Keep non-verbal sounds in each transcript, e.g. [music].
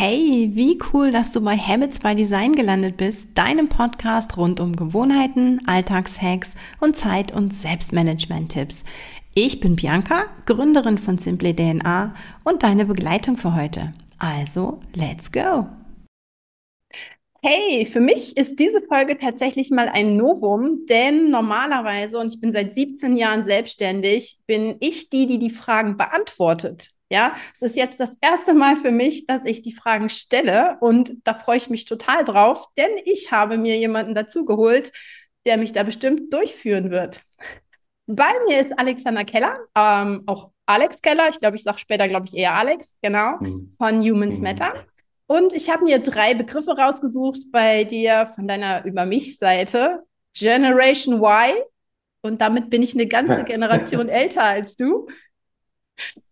Hey, wie cool, dass du bei Habits by Design gelandet bist, deinem Podcast rund um Gewohnheiten, Alltagshacks und Zeit- und Selbstmanagement-Tipps. Ich bin Bianca, Gründerin von Simply DNA und deine Begleitung für heute. Also, let's go! Hey, für mich ist diese Folge tatsächlich mal ein Novum, denn normalerweise, und ich bin seit 17 Jahren selbstständig, bin ich die, die die Fragen beantwortet. Ja, es ist jetzt das erste Mal für mich, dass ich die Fragen stelle und da freue ich mich total drauf, denn ich habe mir jemanden dazugeholt, der mich da bestimmt durchführen wird. Bei mir ist Alexander Keller, ähm, auch Alex Keller, ich glaube, ich sage später, glaube ich, eher Alex, genau, mhm. von Humans mhm. Matter. Und ich habe mir drei Begriffe rausgesucht bei dir von deiner Über mich-Seite. Generation Y. Und damit bin ich eine ganze [laughs] Generation älter als du.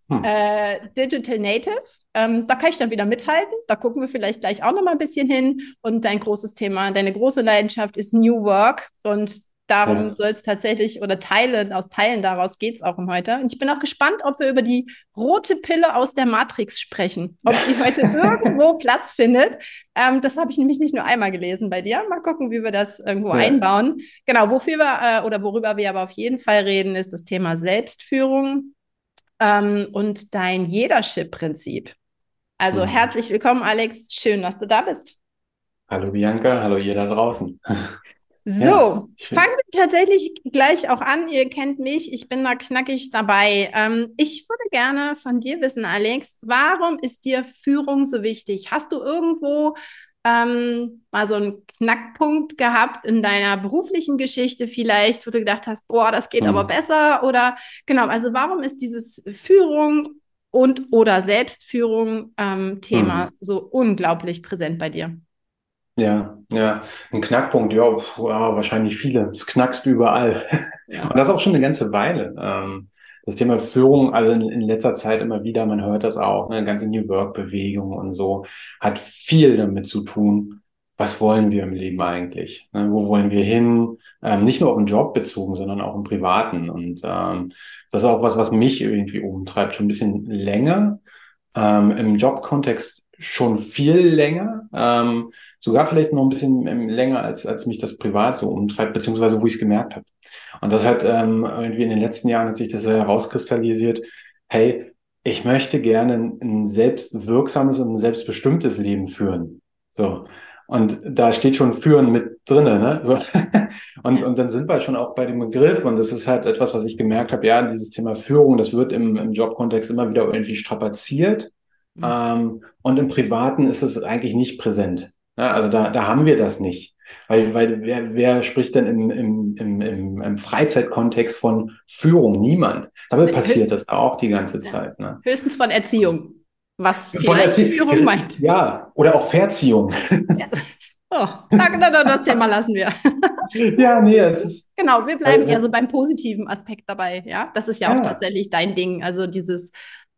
Hm. Äh, Digital Native, ähm, da kann ich dann wieder mithalten. Da gucken wir vielleicht gleich auch noch mal ein bisschen hin. Und dein großes Thema, deine große Leidenschaft ist New Work. Und darum ja. soll es tatsächlich, oder Teile, aus Teilen daraus geht es auch um heute. Und ich bin auch gespannt, ob wir über die rote Pille aus der Matrix sprechen. Ob die heute [laughs] irgendwo Platz findet. Ähm, das habe ich nämlich nicht nur einmal gelesen bei dir. Mal gucken, wie wir das irgendwo ja. einbauen. Genau, wofür wir äh, oder worüber wir aber auf jeden Fall reden, ist das Thema Selbstführung ähm, und dein Jedership-Prinzip. Also mhm. herzlich willkommen, Alex. Schön, dass du da bist. Hallo Bianca, hallo ihr da draußen. [laughs] So, ja, fangen wir tatsächlich gleich auch an. Ihr kennt mich, ich bin da knackig dabei. Ähm, ich würde gerne von dir wissen, Alex, warum ist dir Führung so wichtig? Hast du irgendwo ähm, mal so einen Knackpunkt gehabt in deiner beruflichen Geschichte vielleicht, wo du gedacht hast, boah, das geht mhm. aber besser oder genau, also warum ist dieses Führung und oder Selbstführung ähm, Thema mhm. so unglaublich präsent bei dir? Ja, ja, ein Knackpunkt, ja, pf, ja wahrscheinlich viele. Es knackst überall. Ja. Und das auch schon eine ganze Weile. Ähm, das Thema Führung, also in, in, letzter Zeit immer wieder, man hört das auch, eine ganze New Work-Bewegung und so, hat viel damit zu tun, was wollen wir im Leben eigentlich? Ne, wo wollen wir hin? Ähm, nicht nur auf den Job bezogen, sondern auch im Privaten. Und ähm, das ist auch was, was mich irgendwie umtreibt, schon ein bisschen länger. Ähm, Im Jobkontext schon viel länger, ähm, sogar vielleicht noch ein bisschen länger, als, als mich das privat so umtreibt, beziehungsweise wo ich es gemerkt habe. Und das hat ähm, irgendwie in den letzten Jahren hat sich das herauskristallisiert, hey, ich möchte gerne ein, ein selbstwirksames und ein selbstbestimmtes Leben führen. So. Und da steht schon führen mit drinnen, ne? So. [laughs] Und, und dann sind wir schon auch bei dem Begriff. Und das ist halt etwas, was ich gemerkt habe. Ja, dieses Thema Führung, das wird im, im Jobkontext immer wieder irgendwie strapaziert. Mhm. Ähm, und im Privaten ist es eigentlich nicht präsent. Ja, also da, da haben wir das nicht. Weil, weil wer, wer spricht denn im, im, im, im, im Freizeitkontext von Führung? Niemand. Dabei passiert das auch die ganze Zeit. Ne? Höchstens von Erziehung. Was von Erzie Führung [laughs] meint. Ja, oder auch Verziehung. Ja. Oh, das Thema lassen wir. [laughs] Ja, nee, es ist. Genau, wir bleiben eher so beim positiven Aspekt dabei, ja. Das ist ja, ja. auch tatsächlich dein Ding. Also dieses,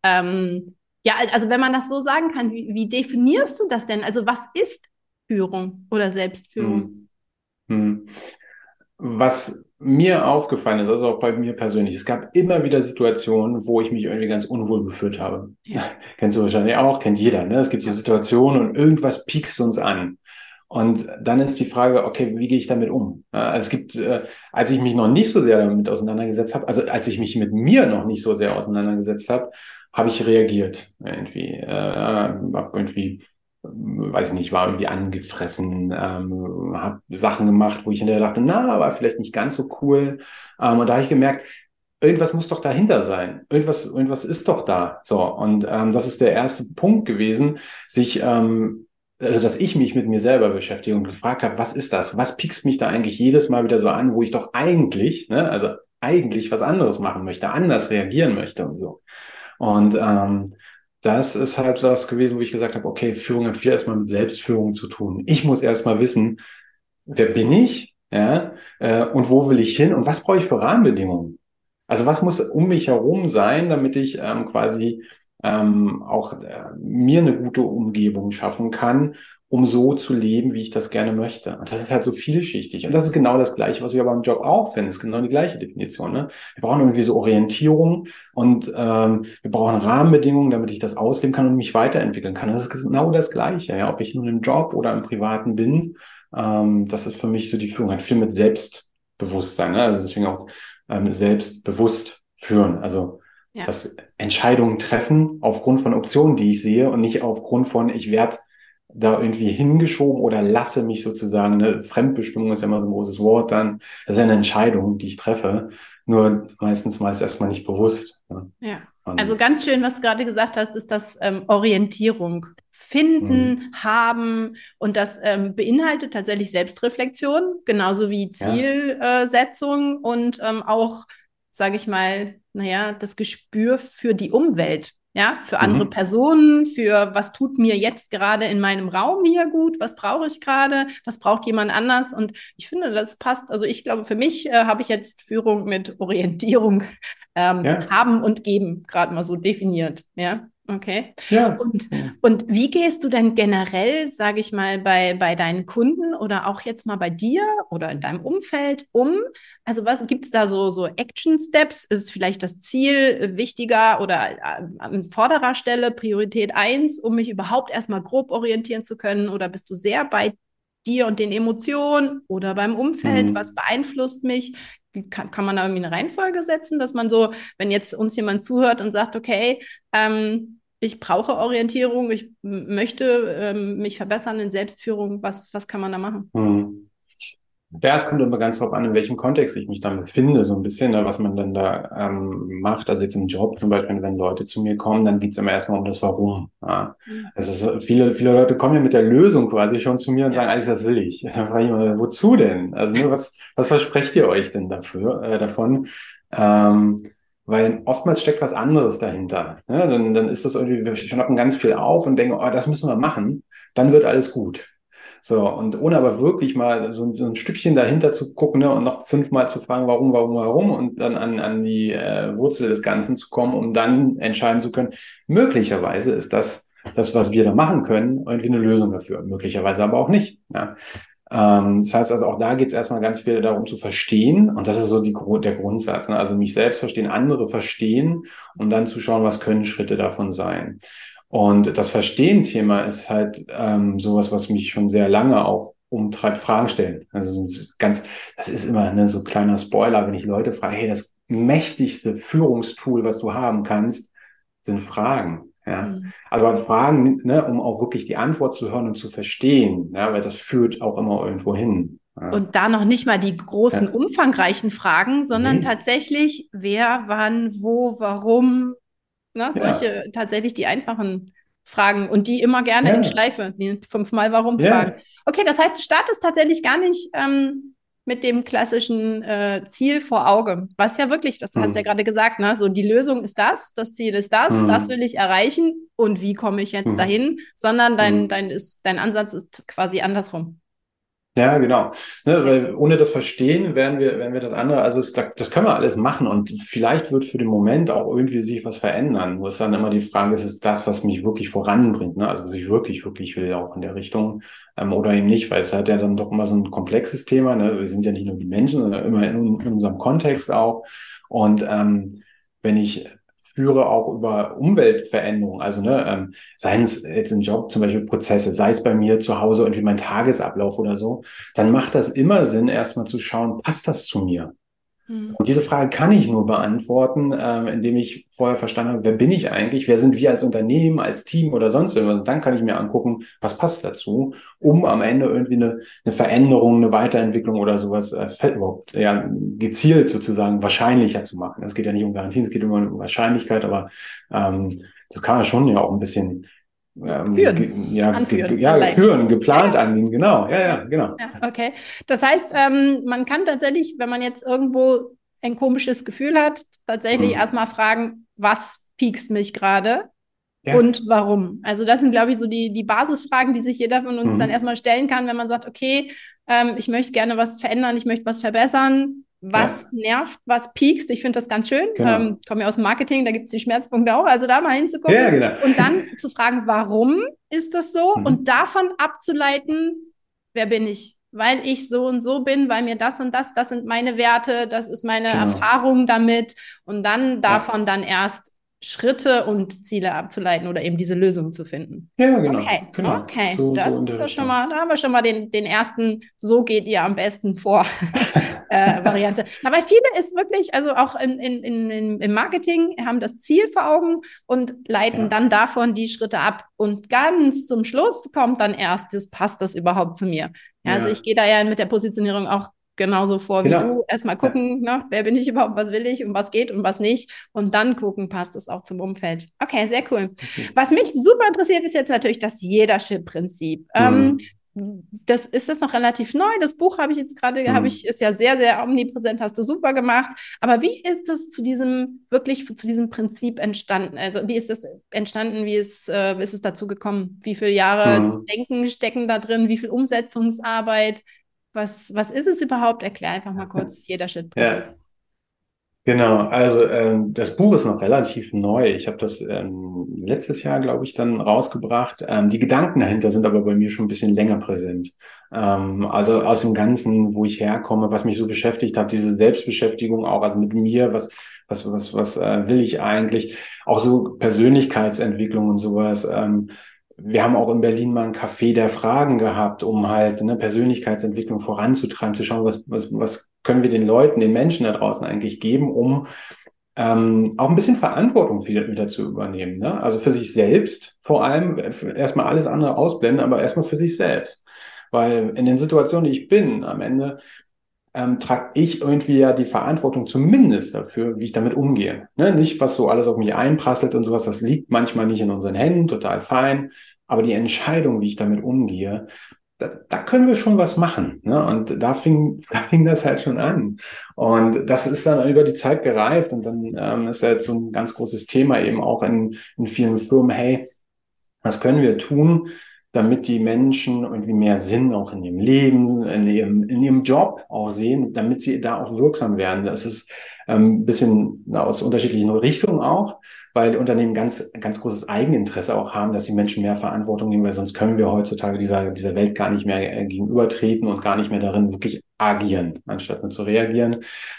ähm, ja, also wenn man das so sagen kann, wie, wie, definierst du das denn? Also was ist Führung oder Selbstführung? Hm. Hm. Was mir aufgefallen ist, also auch bei mir persönlich, es gab immer wieder Situationen, wo ich mich irgendwie ganz unwohl gefühlt habe. Ja. [laughs] Kennst du wahrscheinlich auch, kennt jeder. Ne? Es gibt so Situationen und irgendwas piekst uns an. Und dann ist die Frage, okay, wie gehe ich damit um? Also es gibt, äh, als ich mich noch nicht so sehr damit auseinandergesetzt habe, also als ich mich mit mir noch nicht so sehr auseinandergesetzt habe, habe ich reagiert irgendwie, äh, irgendwie weiß ich nicht, war irgendwie angefressen, ähm, habe Sachen gemacht, wo ich hinterher dachte, na, war vielleicht nicht ganz so cool. Ähm, und da habe ich gemerkt, irgendwas muss doch dahinter sein. Irgendwas, irgendwas ist doch da. So. Und ähm, das ist der erste Punkt gewesen, sich, ähm, also dass ich mich mit mir selber beschäftige und gefragt habe, was ist das? Was piekst mich da eigentlich jedes Mal wieder so an, wo ich doch eigentlich, ne, also eigentlich was anderes machen möchte, anders reagieren möchte und so. Und ähm, das ist halt das gewesen, wo ich gesagt habe, okay, Führung hat viel erstmal mit Selbstführung zu tun. Ich muss erstmal wissen, wer bin ich, ja, äh, und wo will ich hin und was brauche ich für Rahmenbedingungen? Also was muss um mich herum sein, damit ich ähm, quasi ähm, auch äh, mir eine gute Umgebung schaffen kann, um so zu leben, wie ich das gerne möchte. Und das ist halt so vielschichtig. Und das ist genau das Gleiche, was wir beim Job auch finden. Das ist genau die gleiche Definition. Ne? Wir brauchen irgendwie so Orientierung und ähm, wir brauchen Rahmenbedingungen, damit ich das ausleben kann und mich weiterentwickeln kann. Das ist genau das Gleiche. Ja? Ob ich nun im Job oder im Privaten bin, ähm, das ist für mich so die Führung. Hat viel mit Selbstbewusstsein. Ne? Also deswegen auch ähm, selbstbewusst führen. Also ja. das Entscheidungen treffen aufgrund von Optionen, die ich sehe und nicht aufgrund von, ich werde da irgendwie hingeschoben oder lasse mich sozusagen, eine Fremdbestimmung ist ja immer so ein großes Wort dann, das ist eine Entscheidung, die ich treffe, nur meistens meist erstmal nicht bewusst. Ne? Ja, also ganz schön, was du gerade gesagt hast, ist das ähm, Orientierung. Finden, mhm. haben und das ähm, beinhaltet tatsächlich Selbstreflexion, genauso wie Zielsetzung ja. und ähm, auch, sage ich mal, naja, das Gespür für die Umwelt ja, für andere mhm. Personen, für was tut mir jetzt gerade in meinem Raum hier gut, was brauche ich gerade, was braucht jemand anders. Und ich finde, das passt. Also ich glaube, für mich äh, habe ich jetzt Führung mit Orientierung ähm, ja. haben und geben gerade mal so definiert. Ja. Okay. Ja. Und, und wie gehst du denn generell, sage ich mal, bei, bei deinen Kunden oder auch jetzt mal bei dir oder in deinem Umfeld um? Also was gibt es da so, so Action-Steps? Ist vielleicht das Ziel wichtiger oder äh, an vorderer Stelle Priorität eins, um mich überhaupt erstmal grob orientieren zu können? Oder bist du sehr bei dir und den Emotionen oder beim Umfeld? Mhm. Was beeinflusst mich? Kann, kann man da irgendwie eine Reihenfolge setzen, dass man so, wenn jetzt uns jemand zuhört und sagt, okay, ähm, ich brauche Orientierung, ich möchte ähm, mich verbessern in Selbstführung. Was, was kann man da machen? Hm. Ja, es kommt immer ganz drauf an, in welchem Kontext ich mich dann befinde, so ein bisschen, ne, was man dann da ähm, macht. Also jetzt im Job zum Beispiel, wenn Leute zu mir kommen, dann geht's immer erstmal um das Warum. Ja. Mhm. Es ist, viele, viele Leute kommen ja mit der Lösung quasi schon zu mir und sagen, eigentlich das will ich. [laughs] Dann frage ich immer, wozu denn? Also ne, was, was versprecht ihr euch denn dafür, äh, davon? Ähm, weil oftmals steckt was anderes dahinter. Ja, dann, dann ist das irgendwie, wir schnappen ganz viel auf und denken, oh, das müssen wir machen, dann wird alles gut. So, und ohne aber wirklich mal so, so ein Stückchen dahinter zu gucken ne, und noch fünfmal zu fragen, warum, warum, warum und dann an, an die äh, Wurzel des Ganzen zu kommen, um dann entscheiden zu können, möglicherweise ist das, das, was wir da machen können, irgendwie eine Lösung dafür. Möglicherweise aber auch nicht. Ja. Ähm, das heißt also, auch da geht es erstmal ganz viel darum zu verstehen. Und das ist so die, der Grundsatz. Ne? Also mich selbst verstehen, andere verstehen und dann zu schauen, was können Schritte davon sein. Und das Verstehen-Thema ist halt ähm, sowas, was mich schon sehr lange auch umtreibt, Fragen stellen. Also ganz, das ist immer ne, so kleiner Spoiler, wenn ich Leute frage, hey, das mächtigste Führungstool, was du haben kannst, sind Fragen. Ja. Mhm. Also Fragen, ne, um auch wirklich die Antwort zu hören und zu verstehen, ja, weil das führt auch immer irgendwo hin. Ja. Und da noch nicht mal die großen, umfangreichen Fragen, sondern nee. tatsächlich, wer, wann, wo, warum, ne, solche tatsächlich die einfachen Fragen und die immer gerne in Schleife, die fünfmal warum Fragen. Okay, das heißt, du startest tatsächlich gar nicht ähm, mit dem klassischen äh, Ziel vor Auge. Was ja wirklich, das mhm. hast du ja gerade gesagt, ne? so die Lösung ist das, das Ziel ist das, mhm. das will ich erreichen und wie komme ich jetzt mhm. dahin, sondern dein, mhm. dein, ist, dein Ansatz ist quasi andersrum. Ja, genau. Ne, weil ohne das Verstehen werden wir, werden wir das andere, also es, das können wir alles machen und vielleicht wird für den Moment auch irgendwie sich was verändern. Wo es dann immer die Frage ist, ist das, was mich wirklich voranbringt, ne? also was ich wirklich, wirklich will, auch in der Richtung ähm, oder eben nicht, weil es hat ja dann doch immer so ein komplexes Thema. Ne? Wir sind ja nicht nur die Menschen, sondern immer in, in unserem Kontext auch. Und ähm, wenn ich führe auch über Umweltveränderungen, also ne, ähm, seien es jetzt im Job zum Beispiel Prozesse, sei es bei mir zu Hause irgendwie mein Tagesablauf oder so, dann macht das immer Sinn, erstmal zu schauen, passt das zu mir? Mhm. Und diese Frage kann ich nur beantworten, ähm, indem ich vorher verstanden habe, wer bin ich eigentlich, wer sind wir als Unternehmen, als Team oder sonst irgendwas. Und dann kann ich mir angucken, was passt dazu, um am Ende irgendwie eine, eine Veränderung, eine Weiterentwicklung oder sowas äh, überhaupt ja, gezielt sozusagen wahrscheinlicher zu machen. Es geht ja nicht um Garantien, es geht immer um Wahrscheinlichkeit, aber ähm, das kann man schon ja auch ein bisschen ähm, führen. Ja, Anführen, ja führen, geplant ja. angehen, genau. Ja, ja, genau. Ja, okay. Das heißt, ähm, man kann tatsächlich, wenn man jetzt irgendwo ein komisches Gefühl hat, tatsächlich mhm. erstmal fragen, was piekst mich gerade? Ja. Und warum? Also das sind, glaube ich, so die, die Basisfragen, die sich jeder von uns mhm. dann erstmal stellen kann, wenn man sagt, okay, ähm, ich möchte gerne was verändern, ich möchte was verbessern. Was ja. nervt, was piekst. Ich finde das ganz schön. Genau. Ähm, komme ja aus Marketing, da gibt es die Schmerzpunkte auch. Also da mal hinzugucken ja, genau. und dann zu fragen, warum ist das so? Mhm. Und davon abzuleiten, wer bin ich? Weil ich so und so bin, weil mir das und das, das sind meine Werte, das ist meine genau. Erfahrung damit. Und dann davon ja. dann erst Schritte und Ziele abzuleiten oder eben diese Lösung zu finden. Ja, genau. Okay, genau. okay. So, das so ist ja schon mal, da haben wir schon mal den, den ersten, so geht ihr am besten vor [laughs] äh, Variante. Aber viele ist wirklich, also auch in, in, in, im Marketing, haben das Ziel vor Augen und leiten ja. dann davon die Schritte ab. Und ganz zum Schluss kommt dann erst, das passt das überhaupt zu mir. Ja, also ich gehe da ja mit der Positionierung auch genauso vor wie genau. du. Erstmal gucken, ja. ne, wer bin ich überhaupt, was will ich und was geht und was nicht. Und dann gucken, passt es auch zum Umfeld. Okay, sehr cool. Okay. Was mich super interessiert, ist jetzt natürlich das Jedership-Prinzip. Mhm. Ähm, das ist das noch relativ neu. Das Buch habe ich jetzt gerade, mhm. habe ich, ist ja sehr, sehr omnipräsent, hast du super gemacht. Aber wie ist das zu diesem, wirklich zu diesem Prinzip entstanden? Also wie ist das entstanden? Wie ist, äh, ist es dazu gekommen? Wie viele Jahre mhm. Denken stecken da drin? Wie viel Umsetzungsarbeit? Was, was ist es überhaupt? Erklär einfach mal kurz jeder Schritt. Ja. Genau, also ähm, das Buch ist noch relativ neu. Ich habe das ähm, letztes Jahr, glaube ich, dann rausgebracht. Ähm, die Gedanken dahinter sind aber bei mir schon ein bisschen länger präsent. Ähm, also aus dem Ganzen, wo ich herkomme, was mich so beschäftigt hat, diese Selbstbeschäftigung auch, also mit mir, was was was was äh, will ich eigentlich? Auch so Persönlichkeitsentwicklung und sowas. Ähm, wir haben auch in Berlin mal ein Café der Fragen gehabt, um halt eine Persönlichkeitsentwicklung voranzutreiben, zu schauen, was, was, was können wir den Leuten, den Menschen da draußen eigentlich geben, um ähm, auch ein bisschen Verantwortung wieder, wieder zu übernehmen. Ne? Also für sich selbst vor allem, erstmal alles andere ausblenden, aber erstmal für sich selbst. Weil in den Situationen, die ich bin, am Ende ähm, trage ich irgendwie ja die Verantwortung zumindest dafür, wie ich damit umgehe. Ne? Nicht, was so alles auf mich einprasselt und sowas, das liegt manchmal nicht in unseren Händen, total fein. Aber die Entscheidung, wie ich damit umgehe, da, da können wir schon was machen. Ne? Und da fing, [laughs] da fing das halt schon an. Und das ist dann über die Zeit gereift und dann ähm, ist jetzt so ein ganz großes Thema eben auch in, in vielen Firmen, hey, was können wir tun, damit die Menschen irgendwie mehr Sinn auch in ihrem Leben, in ihrem, in ihrem Job auch sehen, damit sie da auch wirksam werden. Das ist ähm, ein bisschen na, aus unterschiedlichen Richtungen auch, weil Unternehmen ganz, ganz großes Eigeninteresse auch haben, dass die Menschen mehr Verantwortung nehmen, weil sonst können wir heutzutage dieser, dieser Welt gar nicht mehr äh, gegenübertreten und gar nicht mehr darin wirklich agieren, anstatt nur zu reagieren.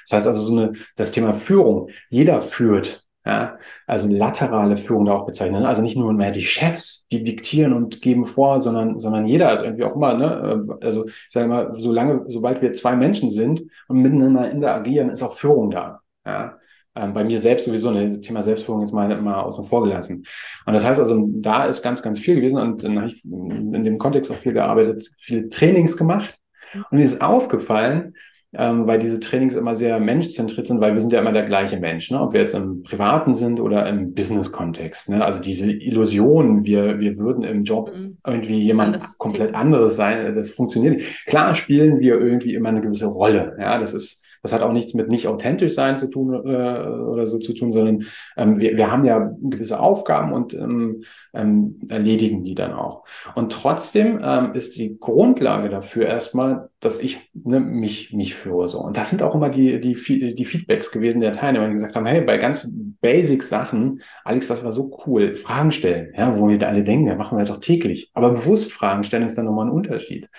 Das heißt also so eine, das Thema Führung. Jeder führt ja, also laterale Führung da auch bezeichnen. Also nicht nur mehr die Chefs, die diktieren und geben vor, sondern, sondern jeder, also irgendwie auch immer, ne, also ich sage mal, solange, sobald wir zwei Menschen sind und miteinander interagieren, ist auch Führung da. Ja. Ähm, bei mir selbst sowieso, ne, das Thema Selbstführung ist mal immer außen vor gelassen. Und das heißt also, da ist ganz, ganz viel gewesen und dann habe ich in dem Kontext auch viel gearbeitet, viele Trainings gemacht. Und mir ist aufgefallen, ähm, weil diese Trainings immer sehr menschzentriert sind, weil wir sind ja immer der gleiche Mensch, ne? ob wir jetzt im privaten sind oder im Business-Kontext. Ne? Also diese Illusion, wir, wir würden im Job mhm. irgendwie jemand Anders komplett anderes sein, das funktioniert nicht. Klar spielen wir irgendwie immer eine gewisse Rolle. Ja, das ist das hat auch nichts mit nicht authentisch sein zu tun äh, oder so zu tun, sondern ähm, wir, wir haben ja gewisse Aufgaben und ähm, ähm, erledigen die dann auch. Und trotzdem ähm, ist die Grundlage dafür erstmal, dass ich ne, mich, mich führe. So. Und das sind auch immer die, die, die Feedbacks gewesen der Teilnehmer, die gesagt haben, hey, bei ganz basic Sachen, Alex, das war so cool, Fragen stellen, ja, wo wir da alle denken, ja, machen wir doch täglich. Aber bewusst Fragen stellen ist dann nochmal ein Unterschied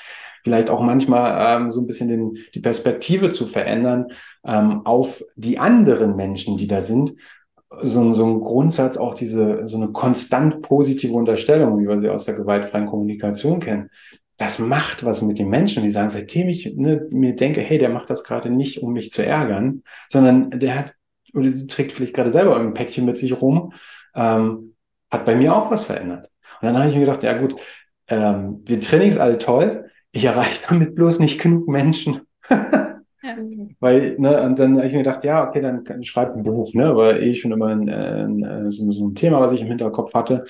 vielleicht auch manchmal ähm, so ein bisschen den, die Perspektive zu verändern ähm, auf die anderen Menschen, die da sind. So, so ein Grundsatz, auch diese, so eine konstant positive Unterstellung, wie wir sie aus der gewaltfreien Kommunikation kennen. Das macht was mit den Menschen, die sagen, seitdem ich ne, mir denke, hey, der macht das gerade nicht, um mich zu ärgern, sondern der hat, oder sie trägt vielleicht gerade selber ein Päckchen mit sich rum, ähm, hat bei mir auch was verändert. Und dann habe ich mir gedacht, ja gut, ähm, die Trainings alle toll, ich erreiche damit bloß nicht genug Menschen. [laughs] ja. Weil, ne, und dann habe ich mir gedacht, ja, okay, dann schreib ein Buch, ne, war eh schon immer ein, ein, äh, so, ein Thema, was ich im Hinterkopf hatte.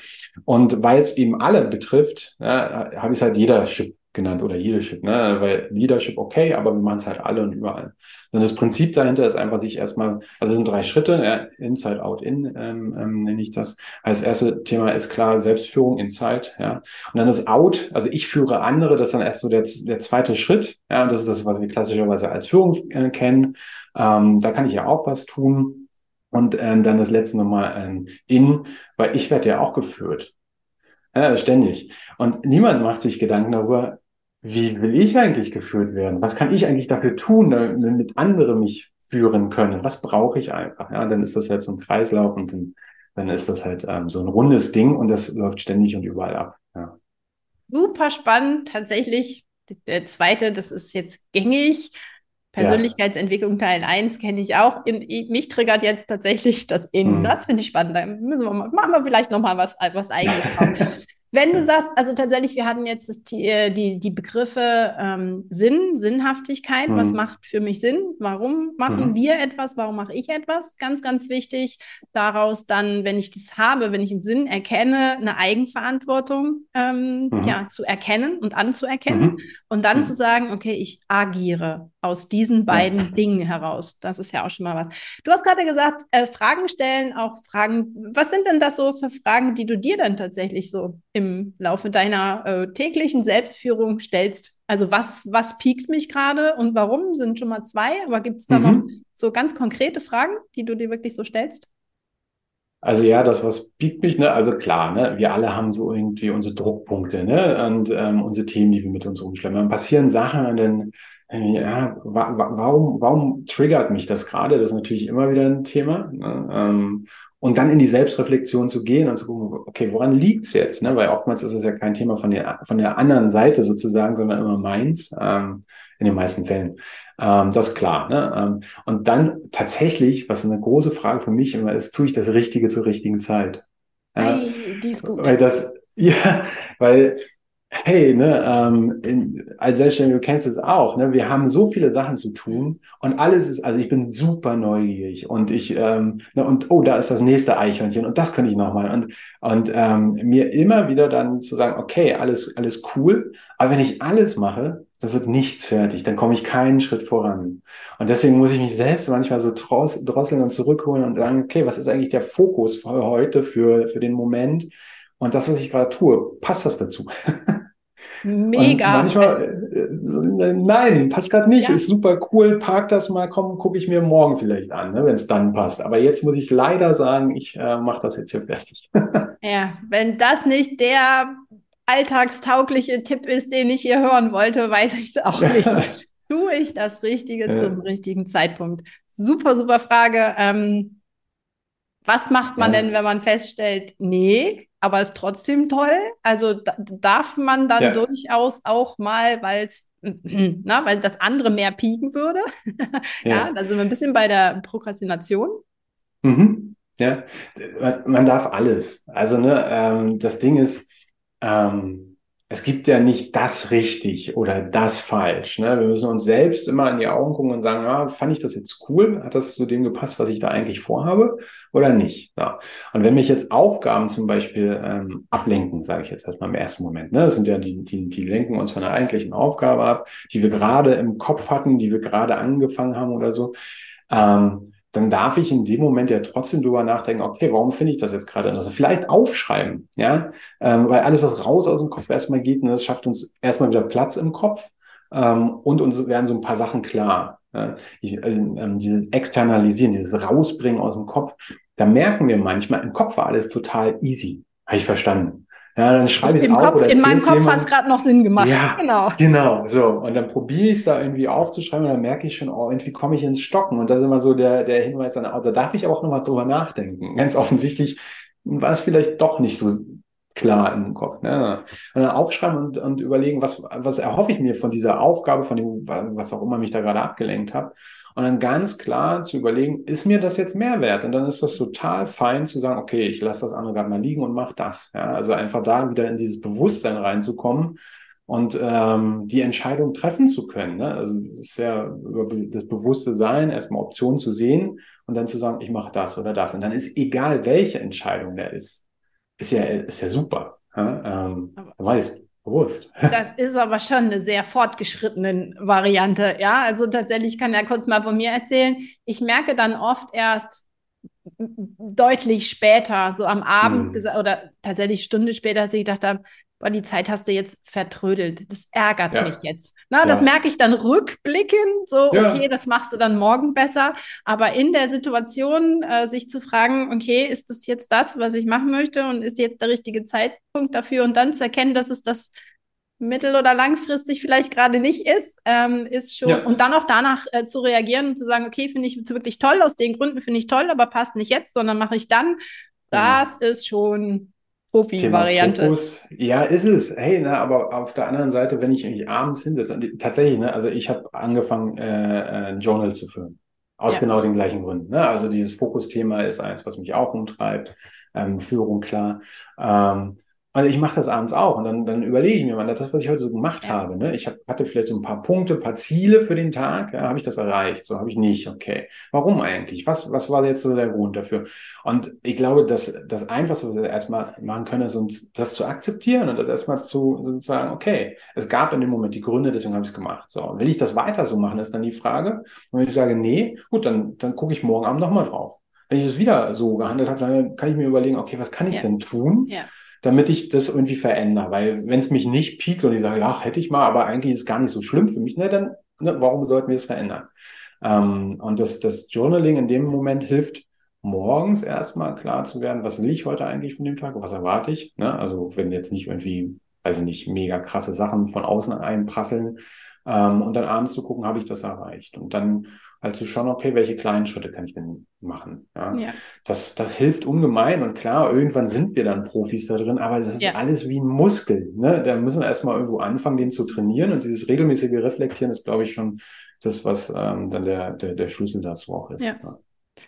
Und weil es eben alle betrifft, ja, habe ich es halt jeder genannt oder Leadership, ne? Weil Leadership okay, aber wir machen es halt alle und überall. Und das Prinzip dahinter ist einfach sich erstmal, also es sind drei Schritte, Inside, Out, In ähm, ähm, nenne ich das. Das erste Thema ist klar Selbstführung, Inside, ja. Und dann das Out, also ich führe andere, das ist dann erst so der, der zweite Schritt, ja, und das ist das, was wir klassischerweise als Führung äh, kennen. Ähm, da kann ich ja auch was tun. Und ähm, dann das letzte nochmal ähm, In, weil ich werde ja auch geführt. Ja, ständig. Und niemand macht sich Gedanken darüber, wie will ich eigentlich geführt werden? Was kann ich eigentlich dafür tun, damit andere mich führen können? Was brauche ich einfach? Ja, dann ist das halt so ein Kreislauf und dann, dann ist das halt ähm, so ein rundes Ding und das läuft ständig und überall ab. Ja. Super spannend, tatsächlich. Der zweite, das ist jetzt gängig. Persönlichkeitsentwicklung Teil 1 kenne ich auch. In, mich triggert jetzt tatsächlich das In. Mhm. Das finde ich spannend. Da müssen wir mal, machen wir vielleicht noch mal was, was Eigenes drauf. [laughs] Wenn du sagst, also tatsächlich, wir hatten jetzt das, äh, die, die Begriffe ähm, Sinn, Sinnhaftigkeit, mhm. was macht für mich Sinn, warum machen mhm. wir etwas, warum mache ich etwas, ganz, ganz wichtig. Daraus dann, wenn ich das habe, wenn ich einen Sinn erkenne, eine Eigenverantwortung ähm, mhm. ja, zu erkennen und anzuerkennen mhm. und dann mhm. zu sagen, okay, ich agiere aus diesen beiden ja. Dingen heraus. Das ist ja auch schon mal was. Du hast gerade gesagt, äh, Fragen stellen, auch Fragen, was sind denn das so für Fragen, die du dir dann tatsächlich so im Laufe deiner äh, täglichen Selbstführung stellst? Also was, was piekt mich gerade und warum sind schon mal zwei, aber gibt es da mhm. noch so ganz konkrete Fragen, die du dir wirklich so stellst? Also ja, das was piekt mich, ne? Also klar, ne? Wir alle haben so irgendwie unsere Druckpunkte, ne? Und ähm, unsere Themen, die wir mit uns rumschleppen. Dann passieren Sachen und dann, ja, wa warum, warum triggert mich das gerade? Das ist natürlich immer wieder ein Thema. Ne? Ähm, und dann in die Selbstreflexion zu gehen und zu gucken, okay, woran liegt's jetzt? Ne? Weil oftmals ist es ja kein Thema von der, von der anderen Seite sozusagen, sondern immer meins, ähm, in den meisten Fällen. Ähm, das ist klar. Ne? Ähm, und dann tatsächlich, was eine große Frage für mich immer ist, tue ich das Richtige zur richtigen Zeit? Ja? Hey, die ist gut. Weil das, [laughs] ja, weil hey, ne, ähm, in, als Selbstständiger, du kennst es auch, ne, wir haben so viele Sachen zu tun und alles ist, also ich bin super neugierig und ich, ähm, ne, und oh, da ist das nächste Eichhörnchen und das könnte ich nochmal und, und ähm, mir immer wieder dann zu sagen, okay, alles, alles cool, aber wenn ich alles mache, dann wird nichts fertig, dann komme ich keinen Schritt voran. Und deswegen muss ich mich selbst manchmal so drosseln und zurückholen und sagen, okay, was ist eigentlich der Fokus für heute, für, für den Moment? Und das, was ich gerade tue, passt das dazu? [laughs] Mega. Und manchmal, äh, äh, nein, passt gerade nicht. Ja. Ist super cool. Park das mal, komm, gucke ich mir morgen vielleicht an, ne, wenn es dann passt. Aber jetzt muss ich leider sagen, ich äh, mache das jetzt hier fertig. [laughs] ja, wenn das nicht der alltagstaugliche Tipp ist, den ich hier hören wollte, weiß ich es auch nicht. [laughs] Tue ich das Richtige ja. zum richtigen Zeitpunkt? Super, super Frage. Ähm, was macht man ja. denn, wenn man feststellt, nee, aber ist trotzdem toll. Also da, darf man dann ja. durchaus auch mal, weil [clears throat] na, weil das andere mehr pieken würde. [laughs] ja. ja, da sind wir ein bisschen bei der Prokrastination. Mhm. Ja, man darf alles. Also, ne, ähm, das Ding ist, ähm, es gibt ja nicht das richtig oder das falsch. Ne? Wir müssen uns selbst immer in die Augen gucken und sagen, ah, fand ich das jetzt cool? Hat das zu dem gepasst, was ich da eigentlich vorhabe oder nicht? Ja. Und wenn mich jetzt Aufgaben zum Beispiel ähm, ablenken, sage ich jetzt erstmal im ersten Moment, ne? das sind ja die, die, die lenken uns von der eigentlichen Aufgabe ab, die wir gerade im Kopf hatten, die wir gerade angefangen haben oder so. Ähm, dann darf ich in dem Moment ja trotzdem drüber nachdenken, okay, warum finde ich das jetzt gerade? Also vielleicht aufschreiben, ja, ähm, weil alles, was raus aus dem Kopf erstmal geht, ne, das schafft uns erstmal wieder Platz im Kopf ähm, und uns werden so ein paar Sachen klar. Ja? Ich, also, ähm, dieses Externalisieren, dieses Rausbringen aus dem Kopf, da merken wir manchmal, im Kopf war alles total easy. Habe ich verstanden. Ja, dann schreibe ich es auf. Kopf, oder in meinem Kopf hat es gerade noch Sinn gemacht. Ja, genau. Genau, so. Und dann probiere ich es da irgendwie aufzuschreiben und dann merke ich schon, oh, irgendwie komme ich ins Stocken. Und da ist immer so der, der Hinweis dann, oh, da darf ich auch nochmal drüber nachdenken. Ganz offensichtlich war es vielleicht doch nicht so klar im Kopf. Ne? Und dann aufschreiben und, und überlegen, was, was erhoffe ich mir von dieser Aufgabe, von dem, was auch immer mich da gerade abgelenkt hat. Und dann ganz klar zu überlegen, ist mir das jetzt mehr wert? Und dann ist das total fein zu sagen, okay, ich lasse das andere gerade mal liegen und mache das. Ja? Also einfach da wieder in dieses Bewusstsein reinzukommen und ähm, die Entscheidung treffen zu können. Ne? Also es ist ja über das bewusste Sein, erstmal Optionen zu sehen und dann zu sagen, ich mache das oder das. Und dann ist egal, welche Entscheidung der ist ist ja, ist ja super. Ja? Ähm, weiß, bewusst. [laughs] Das ist aber schon eine sehr fortgeschrittene Variante. Ja, also tatsächlich kann ja kurz mal von mir erzählen. Ich merke dann oft erst deutlich später, so am Abend hm. oder tatsächlich Stunde später, als ich gedacht habe, boah, die Zeit hast du jetzt vertrödelt. Das ärgert ja. mich jetzt. Na, das ja. merke ich dann rückblickend, so, ja. okay, das machst du dann morgen besser. Aber in der Situation, äh, sich zu fragen, okay, ist das jetzt das, was ich machen möchte und ist jetzt der richtige Zeitpunkt dafür und dann zu erkennen, dass es das mittel- oder langfristig vielleicht gerade nicht ist, ähm, ist schon, ja. und dann auch danach äh, zu reagieren und zu sagen, okay, finde ich wirklich toll, aus den Gründen finde ich toll, aber passt nicht jetzt, sondern mache ich dann. Das ja. ist schon Profi-Variante. Ja, ist es. Hey, na, aber auf der anderen Seite, wenn ich irgendwie abends hinsetze, und tatsächlich, ne, also ich habe angefangen, äh, äh, ein Journal zu führen. Aus ja. genau den gleichen Gründen. Ne? Also dieses Fokusthema ist eins, was mich auch umtreibt. Ähm, Führung, klar. Ähm, also ich mache das abends auch und dann, dann überlege ich mir mal, das, was ich heute so gemacht ja. habe, ne? ich hab, hatte vielleicht so ein paar Punkte, ein paar Ziele für den Tag, ja, habe ich das erreicht, so habe ich nicht, okay. Warum eigentlich? Was, was war jetzt so der Grund dafür? Und ich glaube, dass das Einfachste, was wir erstmal machen können, ist uns das zu akzeptieren und das erstmal zu sozusagen, okay, es gab in dem Moment die Gründe, deswegen habe ich es gemacht. So, will ich das weiter so machen, ist dann die Frage. Und wenn ich sage, nee, gut, dann, dann gucke ich morgen Abend nochmal drauf. Wenn ich es wieder so gehandelt habe, dann kann ich mir überlegen, okay, was kann ich ja. denn tun? Ja damit ich das irgendwie verändere. Weil wenn es mich nicht piekt und ich sage, ja, hätte ich mal, aber eigentlich ist es gar nicht so schlimm für mich, ne, dann ne, warum sollten wir es verändern? Ähm, und das, das Journaling in dem Moment hilft, morgens erstmal klar zu werden, was will ich heute eigentlich von dem Tag, was erwarte ich. Ne? Also wenn jetzt nicht irgendwie, ich nicht, mega krasse Sachen von außen einprasseln, ähm, und dann abends zu gucken, habe ich das erreicht? Und dann halt zu schauen, okay, welche kleinen Schritte kann ich denn machen? Ja? ja. Das, das hilft ungemein. Und klar, irgendwann sind wir dann Profis da drin, aber das ist ja. alles wie ein Muskel. Ne? Da müssen wir erstmal irgendwo anfangen, den zu trainieren. Und dieses regelmäßige Reflektieren ist, glaube ich, schon das, was ähm, dann der, der, der Schlüssel dazu auch ist. Ja. ja.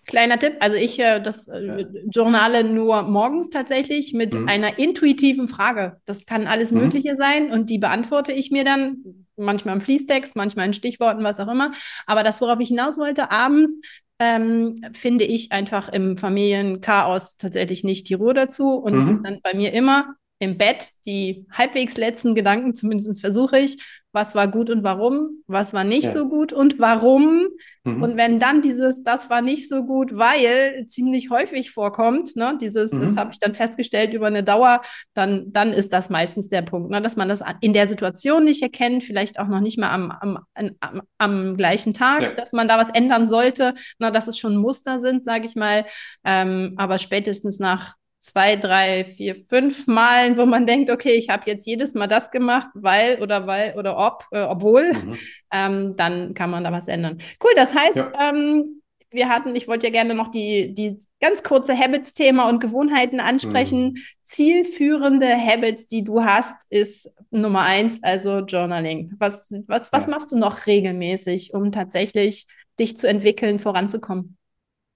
Kleiner Tipp, also ich äh, das äh, Journale nur morgens tatsächlich mit mhm. einer intuitiven Frage. Das kann alles mhm. Mögliche sein und die beantworte ich mir dann manchmal im Fließtext, manchmal in Stichworten, was auch immer. Aber das, worauf ich hinaus wollte, abends ähm, finde ich einfach im Familienchaos tatsächlich nicht die Ruhe dazu. Und es mhm. ist dann bei mir immer im Bett die halbwegs letzten Gedanken, zumindest versuche ich, was war gut und warum, was war nicht ja. so gut und warum. Mhm. Und wenn dann dieses, das war nicht so gut, weil ziemlich häufig vorkommt, ne, dieses, mhm. das habe ich dann festgestellt über eine Dauer, dann, dann ist das meistens der Punkt, ne, dass man das in der Situation nicht erkennt, vielleicht auch noch nicht mal am, am, am, am gleichen Tag, ja. dass man da was ändern sollte, ne, dass es schon Muster sind, sage ich mal. Ähm, aber spätestens nach zwei, drei, vier, fünf Malen, wo man denkt, okay, ich habe jetzt jedes Mal das gemacht, weil oder weil oder ob, äh, obwohl, mhm. ähm, dann kann man da was ändern. Cool, das heißt, ja. ähm, wir hatten, ich wollte ja gerne noch die, die ganz kurze Habits-Thema und Gewohnheiten ansprechen. Mhm. Zielführende Habits, die du hast, ist Nummer eins, also Journaling. Was, was, was ja. machst du noch regelmäßig, um tatsächlich dich zu entwickeln, voranzukommen?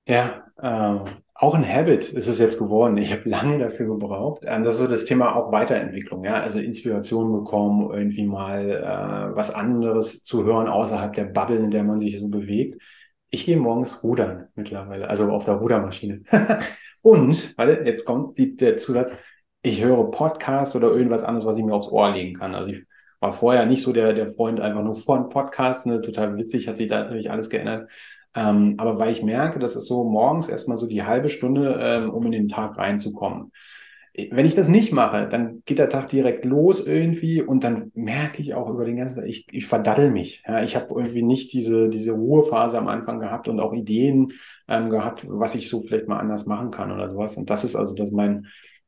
Ja, ähm, auch ein Habit ist es jetzt geworden. Ich habe lange dafür gebraucht. Ähm, das ist so das Thema auch Weiterentwicklung, ja, also Inspiration bekommen, irgendwie mal äh, was anderes zu hören außerhalb der Bubble, in der man sich so bewegt. Ich gehe morgens rudern mittlerweile, also auf der Rudermaschine. [laughs] Und, warte, jetzt kommt die, der Zusatz, ich höre Podcasts oder irgendwas anderes, was ich mir aufs Ohr legen kann. Also ich war vorher nicht so der, der Freund einfach nur von Podcasts, ne, total witzig, hat sich da natürlich alles geändert. Ähm, aber weil ich merke, das ist so morgens erstmal so die halbe Stunde, ähm, um in den Tag reinzukommen. Wenn ich das nicht mache, dann geht der Tag direkt los irgendwie und dann merke ich auch über den ganzen Tag, ich, ich verdaddel mich. Ja, ich habe irgendwie nicht diese, diese Ruhephase am Anfang gehabt und auch Ideen ähm, gehabt, was ich so vielleicht mal anders machen kann oder sowas. Und das ist also das mein,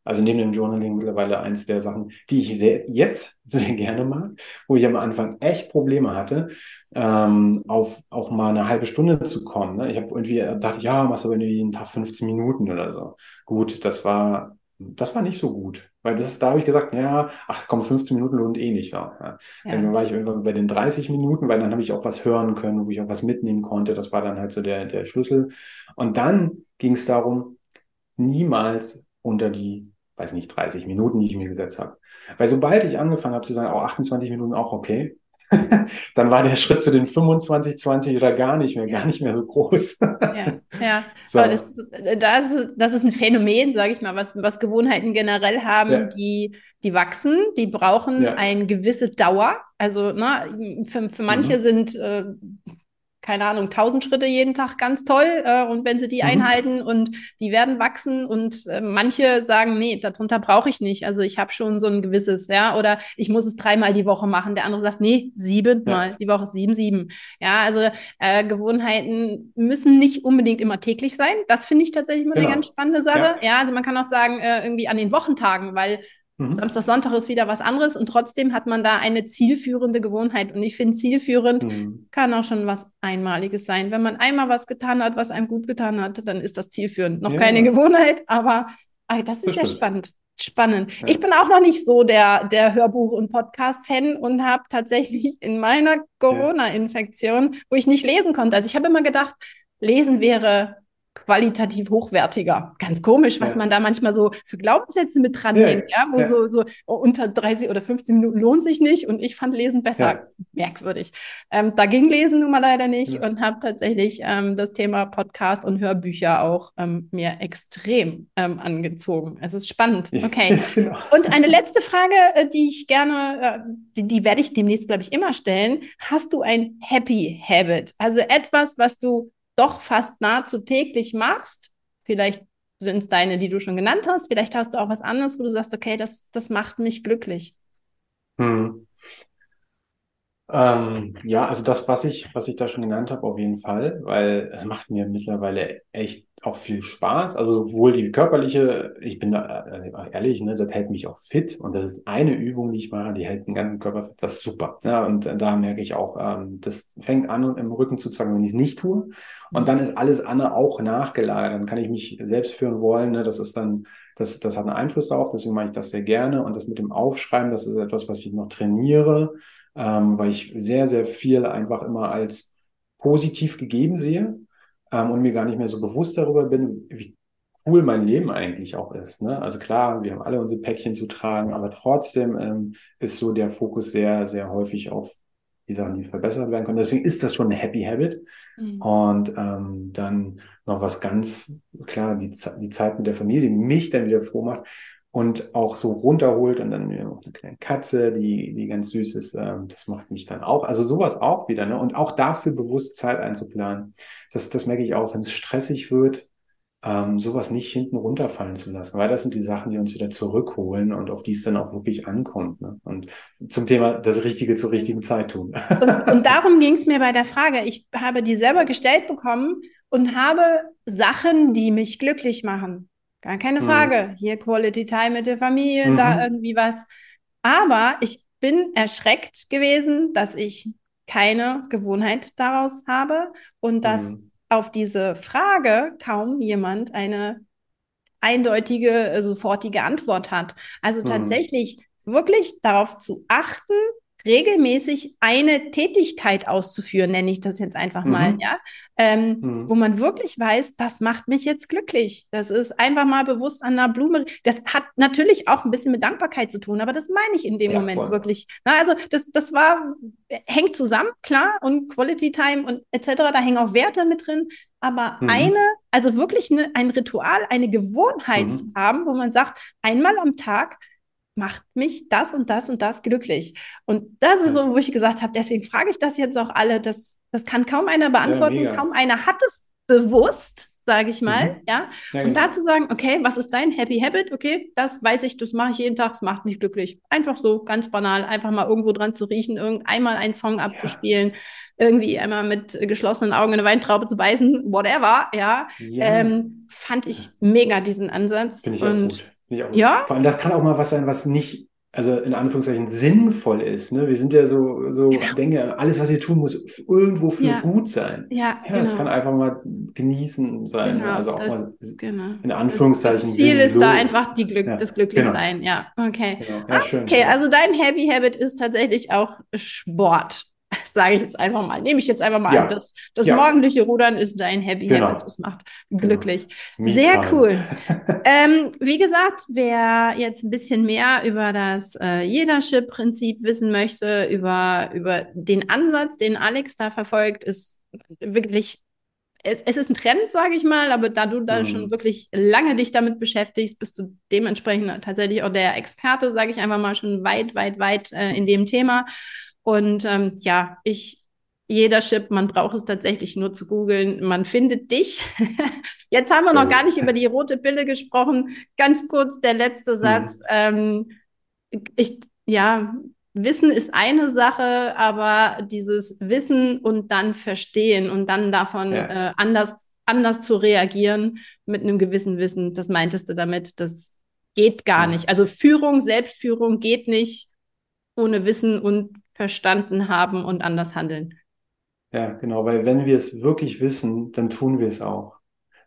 also neben dem Journaling mittlerweile eins der Sachen, die ich sehr, jetzt [laughs] sehr gerne mag, wo ich am Anfang echt Probleme hatte, ähm, auf auch mal eine halbe Stunde zu kommen. Ne? Ich habe irgendwie dachte, ja, machst du irgendwie jeden Tag 15 Minuten oder so. Gut, das war das war nicht so gut. Weil das, da habe ich gesagt, ja, ach komm, 15 Minuten lohnt eh nicht. So. Ja. Ja. Dann war ich irgendwann bei den 30 Minuten, weil dann habe ich auch was hören können, wo ich auch was mitnehmen konnte. Das war dann halt so der, der Schlüssel. Und dann ging es darum, niemals unter die weiß nicht, 30 Minuten, die ich mir gesetzt habe. Weil sobald ich angefangen habe zu sagen, oh, 28 Minuten auch okay, [laughs] dann war der Schritt zu den 25, 20 oder gar nicht mehr, gar nicht mehr so groß. ja, ja. [laughs] So. Aber das ist, das, das ist ein Phänomen, sage ich mal, was, was Gewohnheiten generell haben, ja. die, die wachsen, die brauchen ja. eine gewisse Dauer. Also ne, für, für manche mhm. sind äh, keine Ahnung, 1000 Schritte jeden Tag ganz toll. Äh, und wenn sie die mhm. einhalten und die werden wachsen und äh, manche sagen, nee, darunter brauche ich nicht. Also ich habe schon so ein gewisses, ja, oder ich muss es dreimal die Woche machen. Der andere sagt, nee, siebenmal ja. die Woche, sieben, sieben. Ja, also äh, Gewohnheiten müssen nicht unbedingt immer täglich sein. Das finde ich tatsächlich immer genau. eine ganz spannende Sache. Ja. ja. also man kann auch sagen, äh, irgendwie an den Wochentagen, weil Mhm. Samstag, Sonntag ist wieder was anderes und trotzdem hat man da eine zielführende Gewohnheit. Und ich finde, zielführend mhm. kann auch schon was Einmaliges sein. Wenn man einmal was getan hat, was einem gut getan hat, dann ist das zielführend. Noch ja. keine Gewohnheit, aber ach, das ist das ja spannend. Spannend. Ja. Ich bin auch noch nicht so der, der Hörbuch- und Podcast-Fan und habe tatsächlich in meiner Corona-Infektion, wo ich nicht lesen konnte, also ich habe immer gedacht, Lesen wäre qualitativ hochwertiger. Ganz komisch, was ja. man da manchmal so für Glaubenssätze mit dranhängt, ja, ja wo ja. so, so unter 30 oder 15 Minuten lohnt sich nicht und ich fand Lesen besser. Merkwürdig. Ähm, da ging Lesen nun mal leider nicht und habe tatsächlich ähm, das Thema Podcast und Hörbücher auch ähm, mir extrem ähm, angezogen. Es ist spannend. Okay. [laughs] genau. Und eine letzte Frage, äh, die ich gerne, äh, die, die werde ich demnächst, glaube ich, immer stellen. Hast du ein Happy Habit? Also etwas, was du doch fast nahezu täglich machst. Vielleicht sind es deine, die du schon genannt hast. Vielleicht hast du auch was anderes, wo du sagst, okay, das, das macht mich glücklich. Hm. Ähm, ja, also das, was ich, was ich da schon genannt habe, auf jeden Fall, weil es macht mir mittlerweile echt auch viel Spaß. Also sowohl die körperliche, ich bin da äh, ehrlich, ne, das hält mich auch fit und das ist eine Übung, die ich mache, die hält den ganzen Körper fit. Das ist super. Ja, und da merke ich auch, ähm, das fängt an, im Rücken zu zwacken, wenn ich es nicht tue. Und dann ist alles andere auch nachgelagert. Dann kann ich mich selbst führen wollen. Ne? Das ist dann, das, das hat einen Einfluss darauf, deswegen mache ich das sehr gerne. Und das mit dem Aufschreiben, das ist etwas, was ich noch trainiere, ähm, weil ich sehr, sehr viel einfach immer als positiv gegeben sehe ähm, und mir gar nicht mehr so bewusst darüber bin, wie cool mein Leben eigentlich auch ist. Ne? Also klar, wir haben alle unsere Päckchen zu tragen, aber trotzdem ähm, ist so der Fokus sehr, sehr häufig auf die Sachen, die verbessert werden können. Deswegen ist das schon eine Happy Habit. Mhm. Und ähm, dann noch was ganz klar, die, die Zeit mit der Familie, die mich dann wieder froh macht und auch so runterholt und dann noch eine kleine Katze, die, die ganz süß ist, ähm, das macht mich dann auch. Also sowas auch wieder, ne? Und auch dafür bewusst Zeit einzuplanen. Das, das merke ich auch, wenn es stressig wird, ähm, sowas nicht hinten runterfallen zu lassen, weil das sind die Sachen, die uns wieder zurückholen und auf die es dann auch wirklich ankommt. Ne? Und zum Thema das Richtige zur richtigen Zeit tun. Und, und [laughs] darum ging es mir bei der Frage. Ich habe die selber gestellt bekommen und habe Sachen, die mich glücklich machen. Gar keine mhm. Frage. Mhm. Hier Quality Time mit der Familie, mhm. da irgendwie was. Aber ich bin erschreckt gewesen, dass ich keine Gewohnheit daraus habe und dass mhm. auf diese Frage kaum jemand eine eindeutige, äh, sofortige Antwort hat. Also mhm. tatsächlich wirklich darauf zu achten, regelmäßig eine Tätigkeit auszuführen, nenne ich das jetzt einfach mhm. mal, ja, ähm, mhm. wo man wirklich weiß, das macht mich jetzt glücklich. Das ist einfach mal bewusst an einer Blume. Das hat natürlich auch ein bisschen mit Dankbarkeit zu tun, aber das meine ich in dem ja, Moment voll. wirklich. Na, also das, das war, hängt zusammen, klar, und Quality Time und etc., da hängen auch Werte mit drin, aber mhm. eine, also wirklich eine, ein Ritual, eine Gewohnheit mhm. zu haben, wo man sagt, einmal am Tag macht mich das und das und das glücklich. Und das ist so, wo ich gesagt habe, deswegen frage ich das jetzt auch alle. Das, das kann kaum einer beantworten. Ja, kaum einer hat es bewusst, sage ich mal. Mhm. Ja? ja. Und genau. da zu sagen, okay, was ist dein Happy Habit? Okay, das weiß ich, das mache ich jeden Tag, das macht mich glücklich. Einfach so, ganz banal, einfach mal irgendwo dran zu riechen, einmal einen Song abzuspielen, ja. irgendwie einmal mit geschlossenen Augen eine Weintraube zu beißen, whatever, ja. Ähm, fand ich mega diesen Ansatz. Finde ich und gut ja. Vor allem, das kann auch mal was sein, was nicht, also in Anführungszeichen sinnvoll ist. Ne? Wir sind ja so, so ja. denke, alles, was wir tun, muss irgendwo für ja. gut sein. Ja, ja genau. das kann einfach mal genießen sein. Genau, also auch das, mal genau. in Anführungszeichen. Das Ziel sinnlos. ist da einfach die Glück, das Glücklichsein. Genau. Ja, okay. Genau. Ah, okay, also dein Happy Habit ist tatsächlich auch Sport. [laughs] sage ich jetzt einfach mal, nehme ich jetzt einfach mal ja. an. Das, das ja. morgendliche Rudern ist dein Happy genau. Habit. Das macht genau. glücklich. Genau. Sehr cool. [laughs] ähm, wie gesagt, wer jetzt ein bisschen mehr über das äh, Jedership-Prinzip wissen möchte, über, über den Ansatz, den Alex da verfolgt, ist wirklich es, es, ist ein Trend, sage ich mal, aber da du da mhm. schon wirklich lange dich damit beschäftigst, bist du dementsprechend tatsächlich auch der Experte, sage ich einfach mal, schon weit, weit, weit äh, in dem Thema. Und ähm, ja, ich, jeder Chip, man braucht es tatsächlich nur zu googeln. Man findet dich. [laughs] Jetzt haben wir noch gar nicht über die rote Pille gesprochen. Ganz kurz der letzte mhm. Satz. Mhm. Ähm, ich, ja, Wissen ist eine Sache, aber dieses Wissen und dann verstehen und dann davon ja. äh, anders, anders zu reagieren mit einem gewissen Wissen, das meintest du damit, das geht gar ja. nicht. Also Führung, Selbstführung geht nicht ohne Wissen und verstanden haben und anders handeln. Ja, genau, weil wenn wir es wirklich wissen, dann tun wir es auch.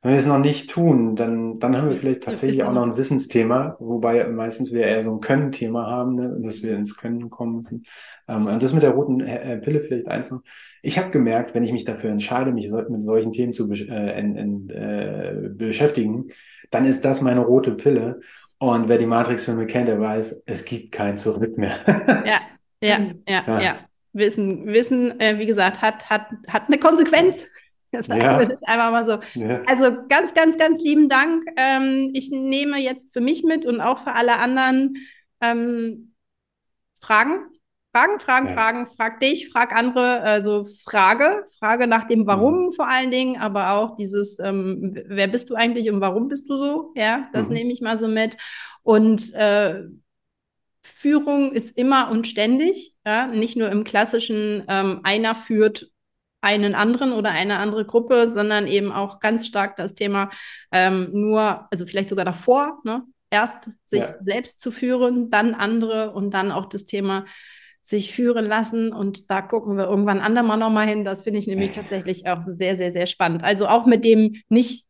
Wenn wir es noch nicht tun, dann, dann haben wir vielleicht tatsächlich auch noch ein Wissensthema, wobei meistens wir eher so ein Können-Thema haben, ne, dass wir ins Können kommen müssen. Ähm, und das mit der roten äh, Pille vielleicht eins noch. Ich habe gemerkt, wenn ich mich dafür entscheide, mich mit solchen Themen zu äh, in, in, äh, beschäftigen, dann ist das meine rote Pille. Und wer die Matrix-Filme kennt, der weiß, es gibt kein Zurück mehr. ja, [laughs] ja, ja, ja, ja. Wissen, Wissen, äh, wie gesagt, hat, hat, hat eine Konsequenz. [laughs] Das ja. ist einfach mal so. Ja. Also ganz, ganz, ganz lieben Dank. Ähm, ich nehme jetzt für mich mit und auch für alle anderen ähm, Fragen. Fragen, Fragen, ja. Fragen. Frag dich, frag andere. Also Frage, Frage nach dem Warum mhm. vor allen Dingen, aber auch dieses, ähm, wer bist du eigentlich und warum bist du so? Ja, das mhm. nehme ich mal so mit. Und äh, Führung ist immer und ständig, ja, nicht nur im klassischen, ähm, einer führt einen anderen oder eine andere Gruppe, sondern eben auch ganz stark das Thema ähm, nur, also vielleicht sogar davor, ne? erst sich ja. selbst zu führen, dann andere und dann auch das Thema sich führen lassen. Und da gucken wir irgendwann andermal nochmal hin. Das finde ich nämlich tatsächlich auch sehr, sehr, sehr spannend. Also auch mit dem nicht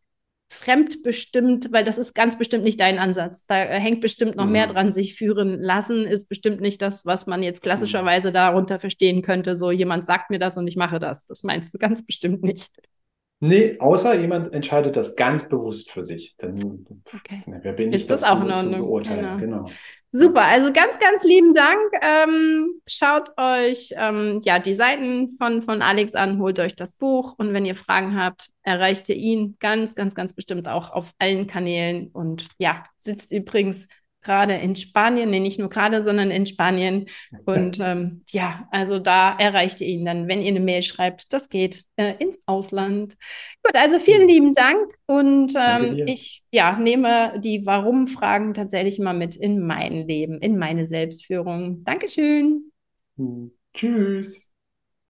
fremdbestimmt, weil das ist ganz bestimmt nicht dein Ansatz. Da hängt bestimmt noch mhm. mehr dran, sich führen lassen, ist bestimmt nicht das, was man jetzt klassischerweise mhm. darunter verstehen könnte. So, jemand sagt mir das und ich mache das. Das meinst du ganz bestimmt nicht. Nee, außer jemand entscheidet das ganz bewusst für sich. Dann okay. na, wer bin ich, ist das, das auch in Ordnung? Genau. genau. Super, also ganz, ganz lieben Dank. Ähm, schaut euch ähm, ja die Seiten von, von Alex an, holt euch das Buch und wenn ihr Fragen habt, erreicht ihr ihn ganz, ganz, ganz bestimmt auch auf allen Kanälen. Und ja, sitzt übrigens gerade in Spanien, nee, nicht nur gerade, sondern in Spanien. Und ähm, ja, also da erreicht ihr ihn dann, wenn ihr eine Mail schreibt. Das geht äh, ins Ausland. Gut, also vielen lieben Dank und ähm, ich ja, nehme die Warum-Fragen tatsächlich mal mit in mein Leben, in meine Selbstführung. Dankeschön. Hm, tschüss.